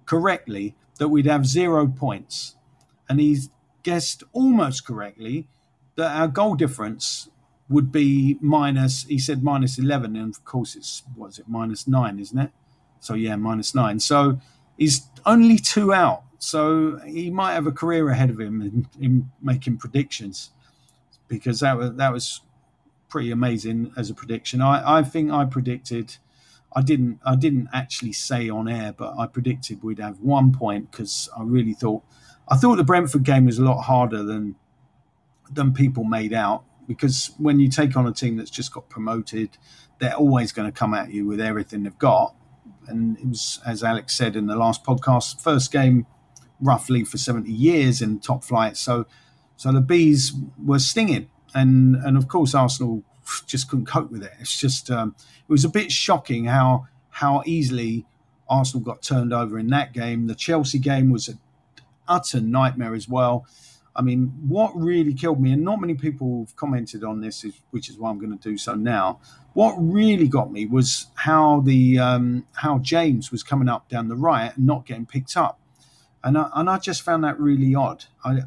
Speaker 1: correctly that we'd have zero points, and he's guessed almost correctly that our goal difference would be minus. He said minus eleven, and of course it's what is it minus nine, isn't it? So yeah, minus nine. So he's only two out. So he might have a career ahead of him in, in making predictions because that was that was pretty amazing as a prediction. I, I think I predicted. I didn't. I didn't actually say on air, but I predicted we'd have one point because I really thought. I thought the Brentford game was a lot harder than than people made out. Because when you take on a team that's just got promoted, they're always going to come at you with everything they've got. And it was, as Alex said in the last podcast, first game roughly for 70 years in top flight. So, so the bees were stinging, and and of course Arsenal just couldn't cope with it. It's just um, it was a bit shocking how how easily Arsenal got turned over in that game. The Chelsea game was an utter nightmare as well. I mean, what really killed me, and not many people have commented on this, is, which is why I'm going to do so now. What really got me was how the um, how James was coming up down the right and not getting picked up, and I, and I just found that really odd. I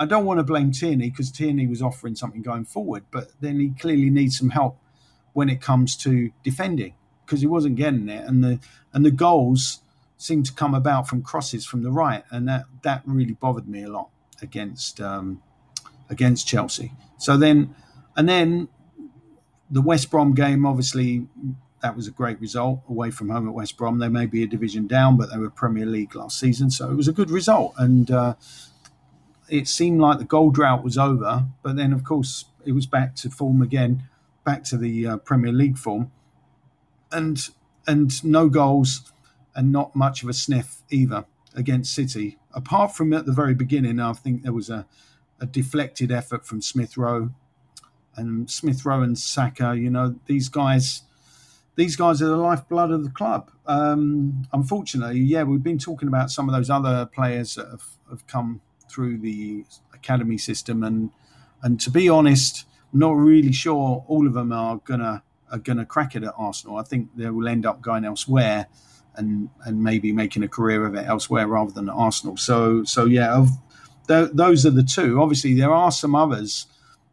Speaker 1: I don't want to blame Tierney because Tierney was offering something going forward, but then he clearly needs some help when it comes to defending because he wasn't getting it, and the and the goals seemed to come about from crosses from the right, and that that really bothered me a lot against um, against Chelsea. So then, and then the West Brom game, obviously, that was a great result away from home at West Brom. They may be a division down, but they were Premier League last season, so it was a good result. And uh, it seemed like the goal drought was over, but then, of course, it was back to form again, back to the uh, Premier League form, and and no goals, and not much of a sniff either against City. Apart from at the very beginning, I think there was a, a deflected effort from Smith Rowe and Smith Rowe and Saka. You know, these guys, these guys are the lifeblood of the club. Um, unfortunately, yeah, we've been talking about some of those other players that have, have come through the academy system, and and to be honest, not really sure all of them are gonna are gonna crack it at Arsenal. I think they will end up going elsewhere and and maybe making a career of it elsewhere rather than at Arsenal. So so yeah, those are the two. Obviously, there are some others.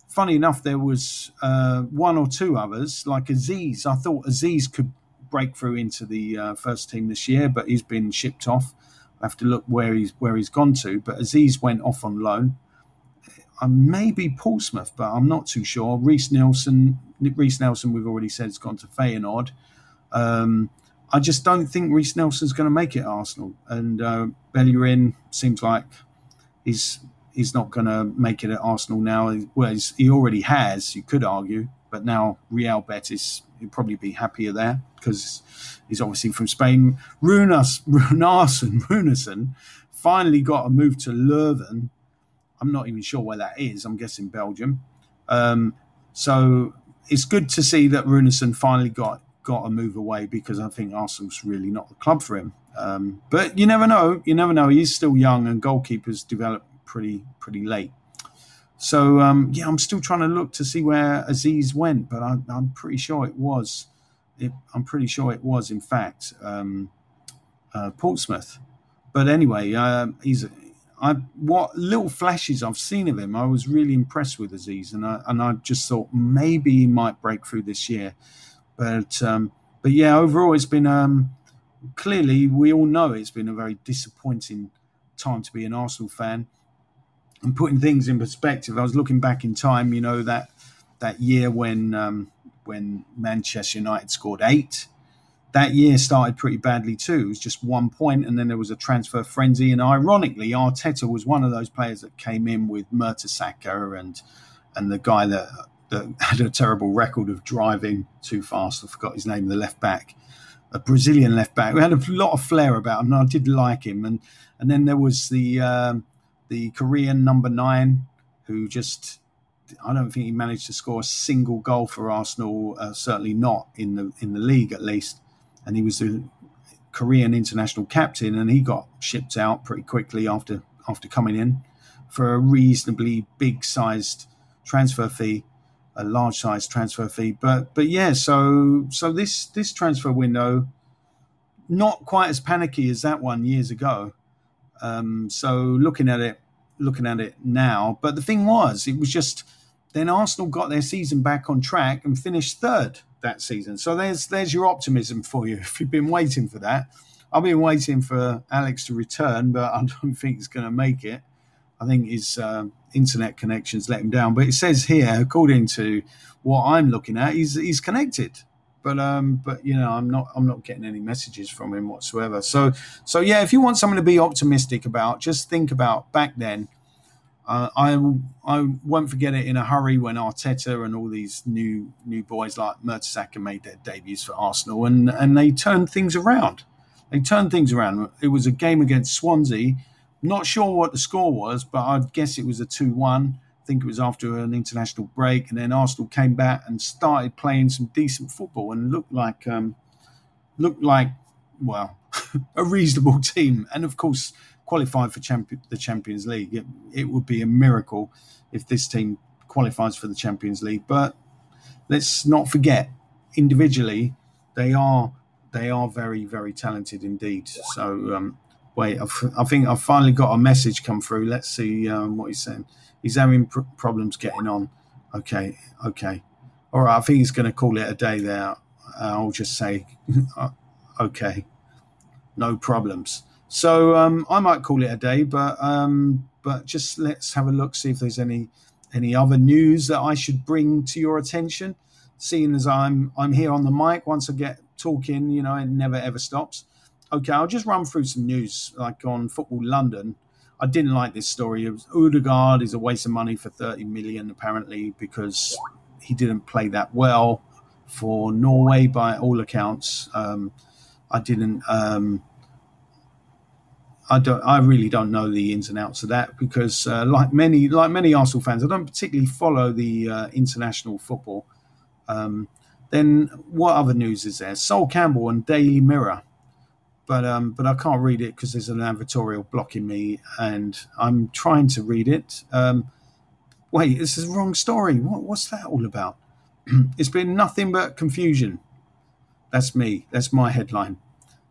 Speaker 1: Funny enough, there was uh, one or two others like Aziz. I thought Aziz could break through into the uh, first team this year, but he's been shipped off. I have to look where he's where he's gone to. But Aziz went off on loan. Uh, maybe Portsmouth, but I'm not too sure. Reiss Nelson, Reiss Nelson, we've already said has gone to Feyenoord. Um, I just don't think Reiss Nelson's going to make it Arsenal, and uh, Bellerin seems like he's he's not going to make it at Arsenal now. Well, he already has, you could argue, but now Real Betis he'd probably be happier there because he's obviously from Spain. Runas, Runarsson, Runarsson finally got a move to Leuven. I'm not even sure where that is. I'm guessing Belgium. Um, so it's good to see that Runarsson finally got got to move away because I think Arsenal's really not the club for him. Um, but you never know. You never know. He's still young, and goalkeepers develop pretty pretty late. So um, yeah, I'm still trying to look to see where Aziz went, but I, am pretty sure it was. It, I'm pretty sure it was, in fact, um, uh, Portsmouth. But anyway, uh, he's. I what little flashes I've seen of him, I was really impressed with Aziz, and I and I just thought maybe he might break through this year. But um, but yeah, overall, it's been um, clearly we all know it's been a very disappointing time to be an Arsenal fan. And putting things in perspective, I was looking back in time. You know that that year when um, when Manchester United scored eight. That year started pretty badly too. It was just one point, and then there was a transfer frenzy. And ironically, Arteta was one of those players that came in with Mertesacker and and the guy that that had a terrible record of driving too fast. I forgot his name, the left back, a Brazilian left back. We had a lot of flair about him, and I did like him. And and then there was the um, the Korean number nine, who just I don't think he managed to score a single goal for Arsenal. Uh, certainly not in the in the league, at least. And he was the Korean international captain, and he got shipped out pretty quickly after after coming in for a reasonably big sized transfer fee a large sized transfer fee. But but yeah, so so this this transfer window not quite as panicky as that one years ago. Um, so looking at it, looking at it now, but the thing was, it was just then Arsenal got their season back on track and finished third that season. So there's there's your optimism for you if you've been waiting for that. I've been waiting for Alex to return, but I don't think he's going to make it. I think his uh, internet connections let him down. But it says here, according to what I'm looking at, he's he's connected. But um, but you know, I'm not I'm not getting any messages from him whatsoever. So so yeah, if you want someone to be optimistic about, just think about back then. Uh, I I won't forget it in a hurry when Arteta and all these new new boys like Mertesacker made their debuts for Arsenal and and they turned things around. They turned things around. It was a game against Swansea not sure what the score was, but I'd guess it was a 2 1. I think it was after an international break. And then Arsenal came back and started playing some decent football and looked like, um, looked like well, a reasonable team. And of course, qualified for champion, the Champions League. It, it would be a miracle if this team qualifies for the Champions League. But let's not forget, individually, they are they are very very talented indeed. So um, wait, I've, i think I've finally got a message come through. Let's see um, what he's saying. He's having pr- problems getting on. Okay, okay. All right, I think he's going to call it a day there. I'll just say, uh, okay, no problems. So um, I might call it a day, but um, but just let's have a look, see if there's any any other news that I should bring to your attention. Seeing as I'm I'm here on the mic, once I get talking, you know, it never ever stops. Okay, I'll just run through some news like on Football London. I didn't like this story. It was Odegaard is a waste of money for 30 million apparently because he didn't play that well for Norway by all accounts. Um, I didn't. Um, I don't. I really don't know the ins and outs of that because, uh, like many, like many Arsenal fans, I don't particularly follow the uh, international football. Um, then what other news is there? Sol Campbell and Daily Mirror but um, but I can't read it because there's an advertorial blocking me, and I'm trying to read it. Um, wait, this is the wrong story. What, what's that all about? it's been nothing but confusion. That's me. That's my headline.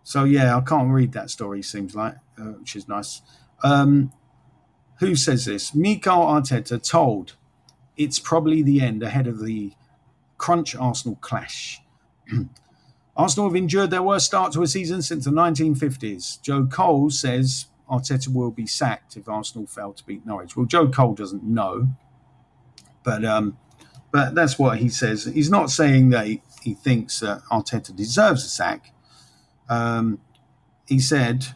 Speaker 1: So yeah, I can't read that story. Seems like, uh, which is nice. Um, who says this? Mikel Arteta told it's probably the end ahead of the crunch Arsenal clash. Arsenal have endured their worst start to a season since the 1950s. Joe Cole says Arteta will be sacked if Arsenal fail to beat Norwich. Well, Joe Cole doesn't know, but um, but that's what he says. He's not saying that he, he thinks that Arteta deserves a sack. Um, he said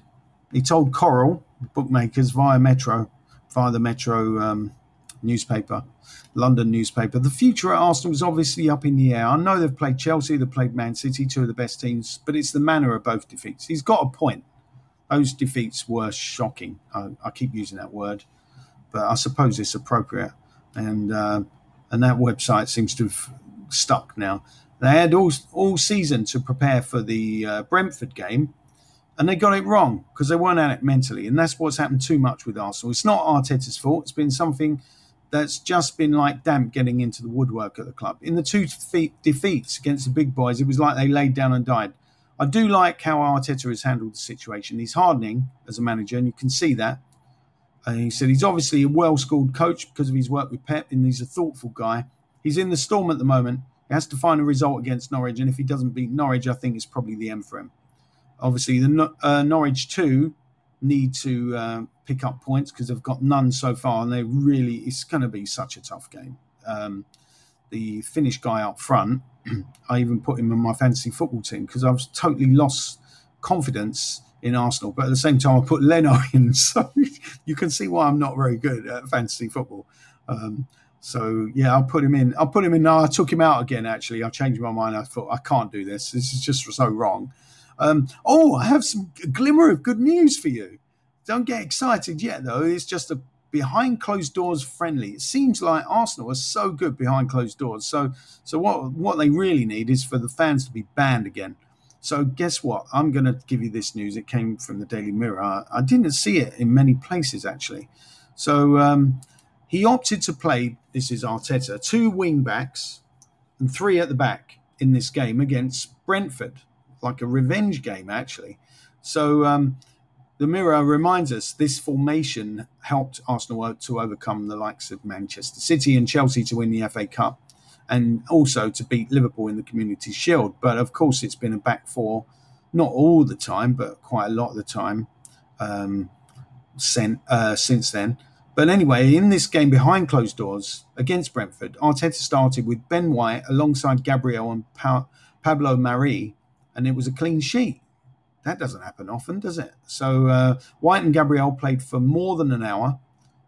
Speaker 1: he told Coral bookmakers via Metro, via the Metro um, newspaper, London newspaper. The future at Arsenal is obviously up in the air. I know they've played Chelsea, they've played Man City, two of the best teams, but it's the manner of both defeats. He's got a point. Those defeats were shocking. I, I keep using that word, but I suppose it's appropriate. And uh, and that website seems to have stuck now. They had all all season to prepare for the uh, Brentford game, and they got it wrong because they weren't at it mentally. And that's what's happened too much with Arsenal. It's not Arteta's fault. It's been something that's just been like damp getting into the woodwork at the club. In the two defeats against the big boys, it was like they laid down and died. I do like how Arteta has handled the situation. He's hardening as a manager, and you can see that. And he said he's obviously a well schooled coach because of his work with Pep, and he's a thoughtful guy. He's in the storm at the moment. He has to find a result against Norwich, and if he doesn't beat Norwich, I think it's probably the end for him. Obviously, the uh, Norwich 2 need to uh, pick up points because they've got none so far, and they really it's going to be such a tough game. Um, the Finnish guy up front, I even put him in my fantasy football team because I've totally lost confidence in Arsenal. But at the same time, I put Leno in, so you can see why I'm not very good at fantasy football. Um, so yeah, I'll put him in. I'll put him in. No, I took him out again. Actually, I changed my mind. I thought I can't do this. This is just so wrong. Um, oh, I have some glimmer of good news for you. Don't get excited yet, though. It's just a behind closed doors friendly. It seems like Arsenal are so good behind closed doors. So, so what what they really need is for the fans to be banned again. So, guess what? I'm going to give you this news. It came from the Daily Mirror. I, I didn't see it in many places actually. So, um, he opted to play. This is Arteta, two wing backs and three at the back in this game against Brentford like a revenge game, actually. So um, the Mirror reminds us this formation helped Arsenal to overcome the likes of Manchester City and Chelsea to win the FA Cup and also to beat Liverpool in the Community Shield. But of course, it's been a back four, not all the time, but quite a lot of the time um, uh, since then. But anyway, in this game behind closed doors against Brentford, Arteta started with Ben White alongside Gabriel and pa- Pablo Mari, and it was a clean sheet. That doesn't happen often, does it? So uh, White and Gabriel played for more than an hour.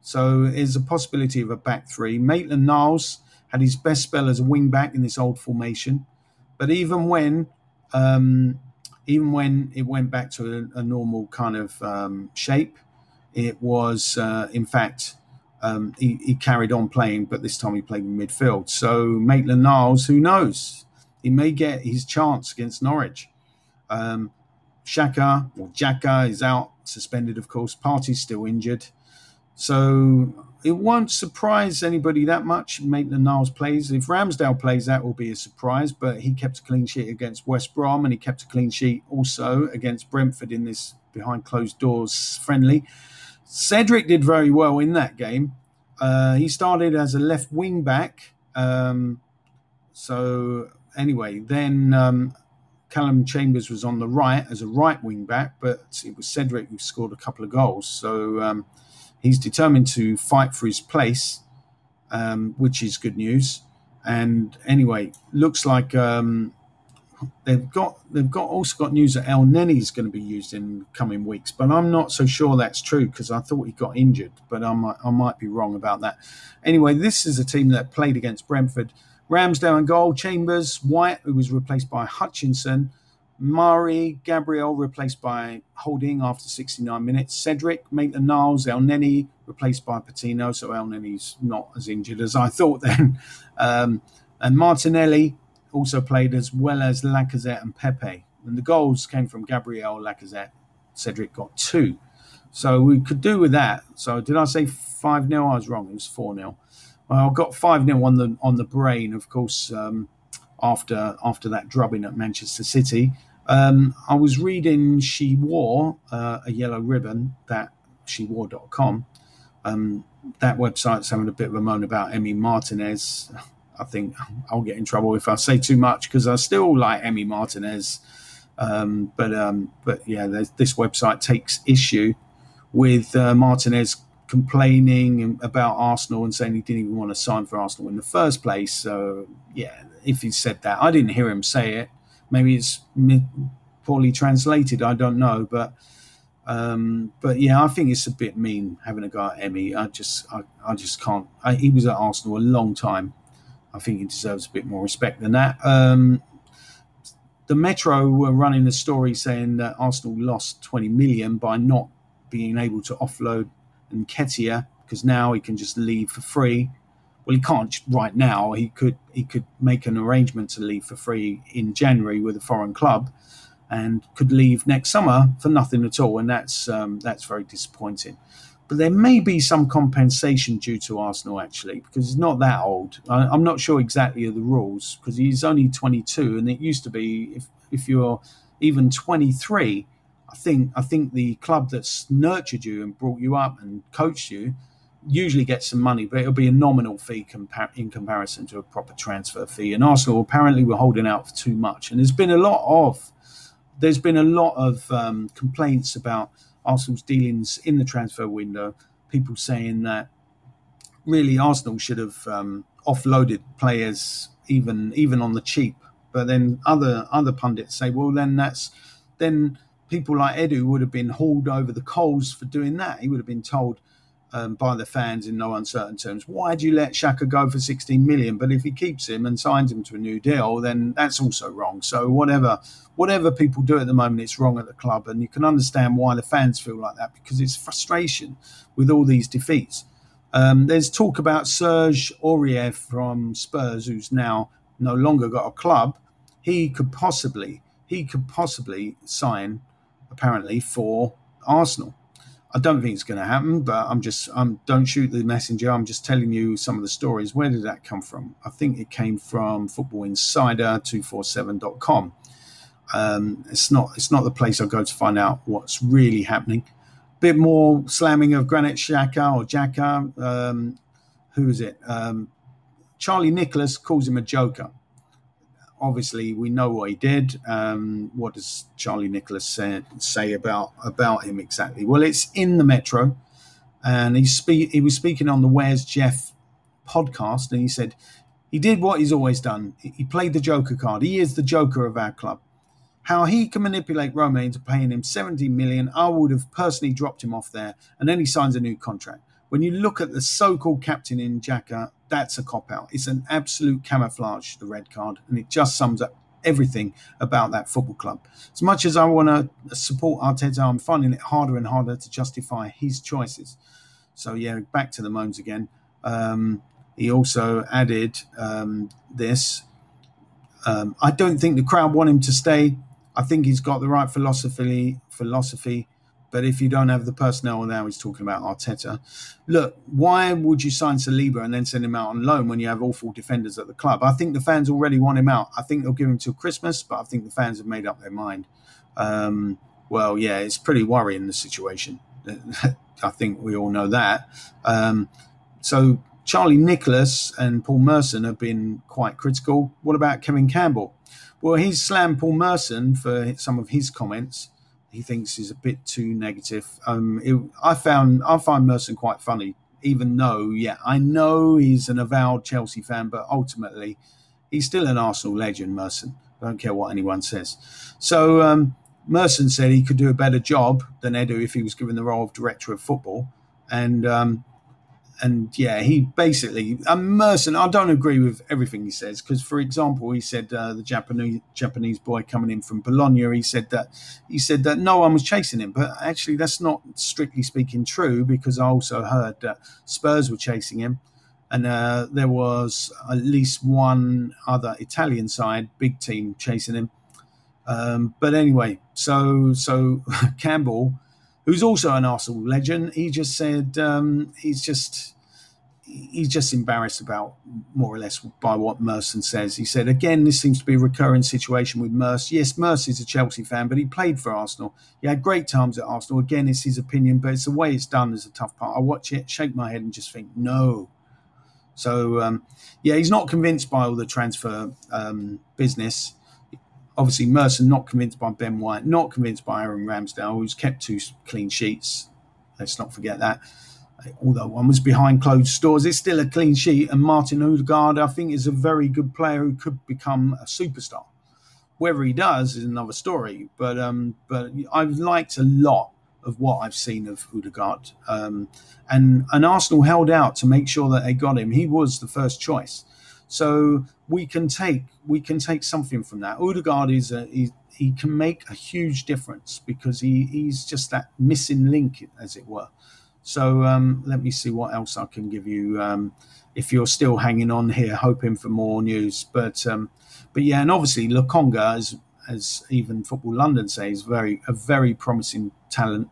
Speaker 1: So there's a possibility of a back three. Maitland Niles had his best spell as a wing back in this old formation, but even when um, even when it went back to a, a normal kind of um, shape, it was uh, in fact um, he, he, carried on playing, but this time he played in midfield. So Maitland Niles, who knows, he may get his chance against Norwich. Um, Xhaka or Xhaka is out, suspended, of course. Partey's still injured. So it won't surprise anybody that much. Maitland Niles plays. If Ramsdale plays, that will be a surprise. But he kept a clean sheet against West Brom, and he kept a clean sheet also against Brentford in this behind closed doors friendly. Cedric did very well in that game. Uh, he started as a left wing back. Um, so anyway, then um, Callum Chambers was on the right as a right wing back, but it was Cedric who scored a couple of goals. So um, he's determined to fight for his place, um, which is good news. And anyway, looks like um, they've got they've got also got news that Elneny is going to be used in coming weeks, but I'm not so sure that's true because I thought he got injured, but I might I might be wrong about that. Anyway, this is a team that played against Brentford. Ramsdale and goal, Chambers, White, who was replaced by Hutchinson, Mari, Gabriel replaced by Holding after 69 minutes. Cedric, Maitland Niles, Elneny replaced by Patino. So Elneny's not as injured as I thought then. Um, and Martinelli also played as well as Lacazette and Pepe. And the goals came from Gabriel, Lacazette. Cedric got two. So we could do with that. So did I say 5 0? I was wrong. It was 4 0. Well, got 5 0 on the, on the brain, of course, um, after, after that drubbing at Manchester City. Um, I was reading She Wore uh, a Yellow Ribbon, that shewore.com. Um, that website's having a bit of a moan about Emi Martinez. I think I'll get in trouble if I say too much because I still like Emi Martinez. Um, but um, but yeah, this website takes issue with uh, Martinez complaining about Arsenal and saying he didn't even want to sign for Arsenal in the first place. So yeah, if he said that, I didn't hear him say it maybe it's poorly translated. I don't know, but um, but yeah, I think it's a bit mean having a guy at Emi. I just I, I just can't. I, he was at Arsenal a long time. I think he deserves a bit more respect than that. Um, the Metro were running a story saying that Arsenal lost 20 million by not being able to offload Nketiah because now he can just leave for free well, he can't right now. He could he could make an arrangement to leave for free in January with a foreign club, and could leave next summer for nothing at all, and that's um, that's very disappointing. But there may be some compensation due to Arsenal actually, because he's not that old. I, am not sure exactly of the rules because he's only 22, and it used to be if if you're even 23, I think I think the club that's nurtured you and brought you up and coached you usually get some money, but it'll be a nominal fee in comparison to a proper transfer fee. And Arsenal apparently were holding out for too much. And there's been a lot of there's been a lot of um, complaints about Arsenal's dealings in the transfer window. People saying that really Arsenal should have um, offloaded players even even on the cheap. But then other other pundits say, well, then that's then people like Edu would have been hauled over the coals for doing that. He would have been told um, by the fans in no uncertain terms. Why do you let Xhaka go for 16 million? But if he keeps him and signs him to a new deal, then that's also wrong. So whatever whatever people do at the moment, it's wrong at the club, and you can understand why the fans feel like that because it's frustration with all these defeats. Um, there's talk about Serge Aurier from Spurs, who's now no longer got a club. He could possibly he could possibly sign apparently for Arsenal. I don't think it's going to happen, but I'm just I'm don't shoot the messenger. I'm just telling you some of the stories. Where did that come from? I think it came from Football Insider 247.com. Um, it's not it's not the place I go to find out what's really happening. Bit more slamming of Granit Xhaka or Jacka. Um, who is it? Um, Charlie Nicholas calls him a joker obviously we know what he did. Um, what does Charlie Nicholas say, say, about about him exactly? Well, it's in the Metro, and he speak he was speaking on the Where's Jeff podcast, and he said he did what he's always done. He played the Joker card. He is the Joker of our club. How he can manipulate Roma into paying him 70 million, I would have personally dropped him off there, and then he signs a new contract. When you look at the so-called captain in Xhaka, that's a cop out. It's an absolute camouflage, the red card, and it just sums up everything about that football club. As much as I want to support Arteta, I'm finding it harder and harder to justify his choices. So yeah, back to the moans again. Um, he also added um, this. Um, I don't think the crowd want him to stay. I think he's got the right philosophy. Philosophy, but if you don't have the personnel now, he's talking about Arteta. Look, why would you sign Saliba and then send him out on loan when you have awful defenders at the club? I think the fans already want him out. I think they'll give him till Christmas, but I think the fans have made up their mind. Um, well, yeah, it's pretty worrying the situation. I think we all know that. Um, so Charlie Nicholas and Paul Merson have been quite critical. What about Kevin Campbell? Well, he's slammed Paul Merson for some of his comments he thinks is a bit too negative. Um, it, I found I find Merson quite funny, even though yeah, I know he's an avowed Chelsea fan, but ultimately he's still an Arsenal legend. Merson, I don't care what anyone says. So um, Merson said he could do a better job than Edu if he was given the role of director of football, and um, and yeah, he basically, um, Merson, I don't agree with everything he says because, for example, he said uh, the Japanese Japanese boy coming in from Bologna, he said that he said that no one was chasing him, but actually that's not strictly speaking true because I also heard that Spurs were chasing him, and uh, there was at least one other Italian side, big team, chasing him. Um, but anyway, so so Campbell who's also an Arsenal legend, he just said um, he's just he's just embarrassed about more or less by what Merson says. He said again, this seems to be a recurring situation with Merse. Yes, Merse is a Chelsea fan, but he played for Arsenal. He had great times at Arsenal. Again, it's his opinion, but it's the way it's done is a tough part. I watch it, shake my head, and just think no. So um, yeah, he's not convinced by all the transfer um, business obviously Merson not convinced by Ben White, not convinced by Aaron Ramsdale, who's kept two clean sheets. Let's not forget that. Although one was behind closed doors, it's still a clean sheet. And Martin Odegaard, I think, is a very good player who could become a superstar. Whether he does is another story. But um, but I've liked a lot of what I've seen of Odegaard. Um, and and Arsenal held out to make sure that they got him. He was the first choice. So we can take we can take something from that. Odegaard is a, he, he can make a huge difference because he, he's just that missing link, as it were. So um, let me see what else I can give you. Um, if you're still hanging on here, hoping for more news, but um, but yeah, and obviously Lokonga, as as even Football London says, very a very promising talent.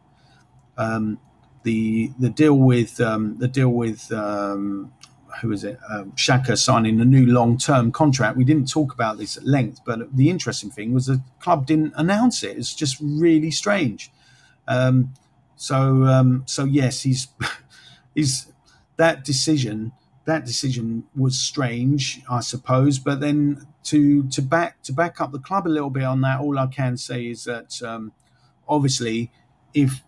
Speaker 1: Um, the the deal with um, the deal with um, who is it, um, Xhaka signing a new long term contract. We didn't talk about this at length, but the interesting thing was the club didn't announce it. It's just really strange. Um, so, um, so yes, he's he's that decision. That decision was strange, I suppose. But then to to back to back up the club a little bit on that, all I can say is that um, obviously, if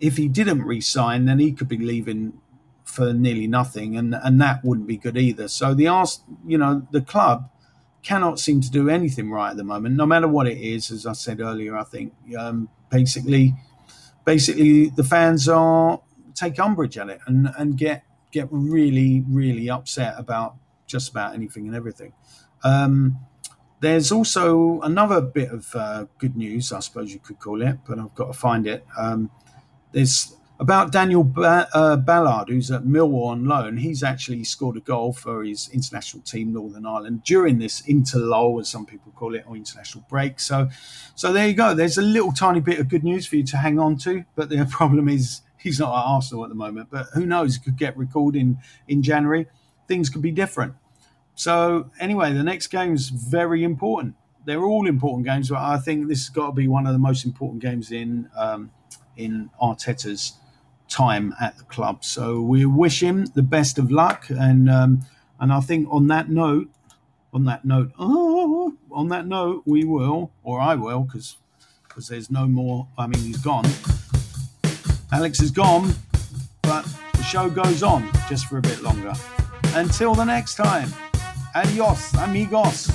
Speaker 1: if he didn't resign, then he could be leaving for nearly nothing, and and that wouldn't be good either. So the ask, you know, the club cannot seem to do anything right at the moment, no matter what it is. As I said earlier, I think um, basically, basically the fans are take umbrage at it and and get get really really upset about just about anything and everything. Um, there's also another bit of uh, good news, I suppose you could call it, but I've got to find it. Um, there's about Daniel ba- uh, Ballard, who's at Millwall on loan, he's actually scored a goal for his international team, Northern Ireland, during this interlull, as some people call it, or international break. So, so there you go. There's a little tiny bit of good news for you to hang on to, but the problem is he's not at Arsenal at the moment. But who knows? He could get recalled in in January. Things could be different. So anyway, the next game is very important. They're all important games, but I think this has got to be one of the most important games in um, in Arteta's time at the club. So we wish him the best of luck, and um, and I think on that note, on that note, oh, on that note, we will, or I will, because because there's no more. I mean, he's gone. Alex is gone. but the show goes on just for a bit longer. Until the next time, adios, amigos.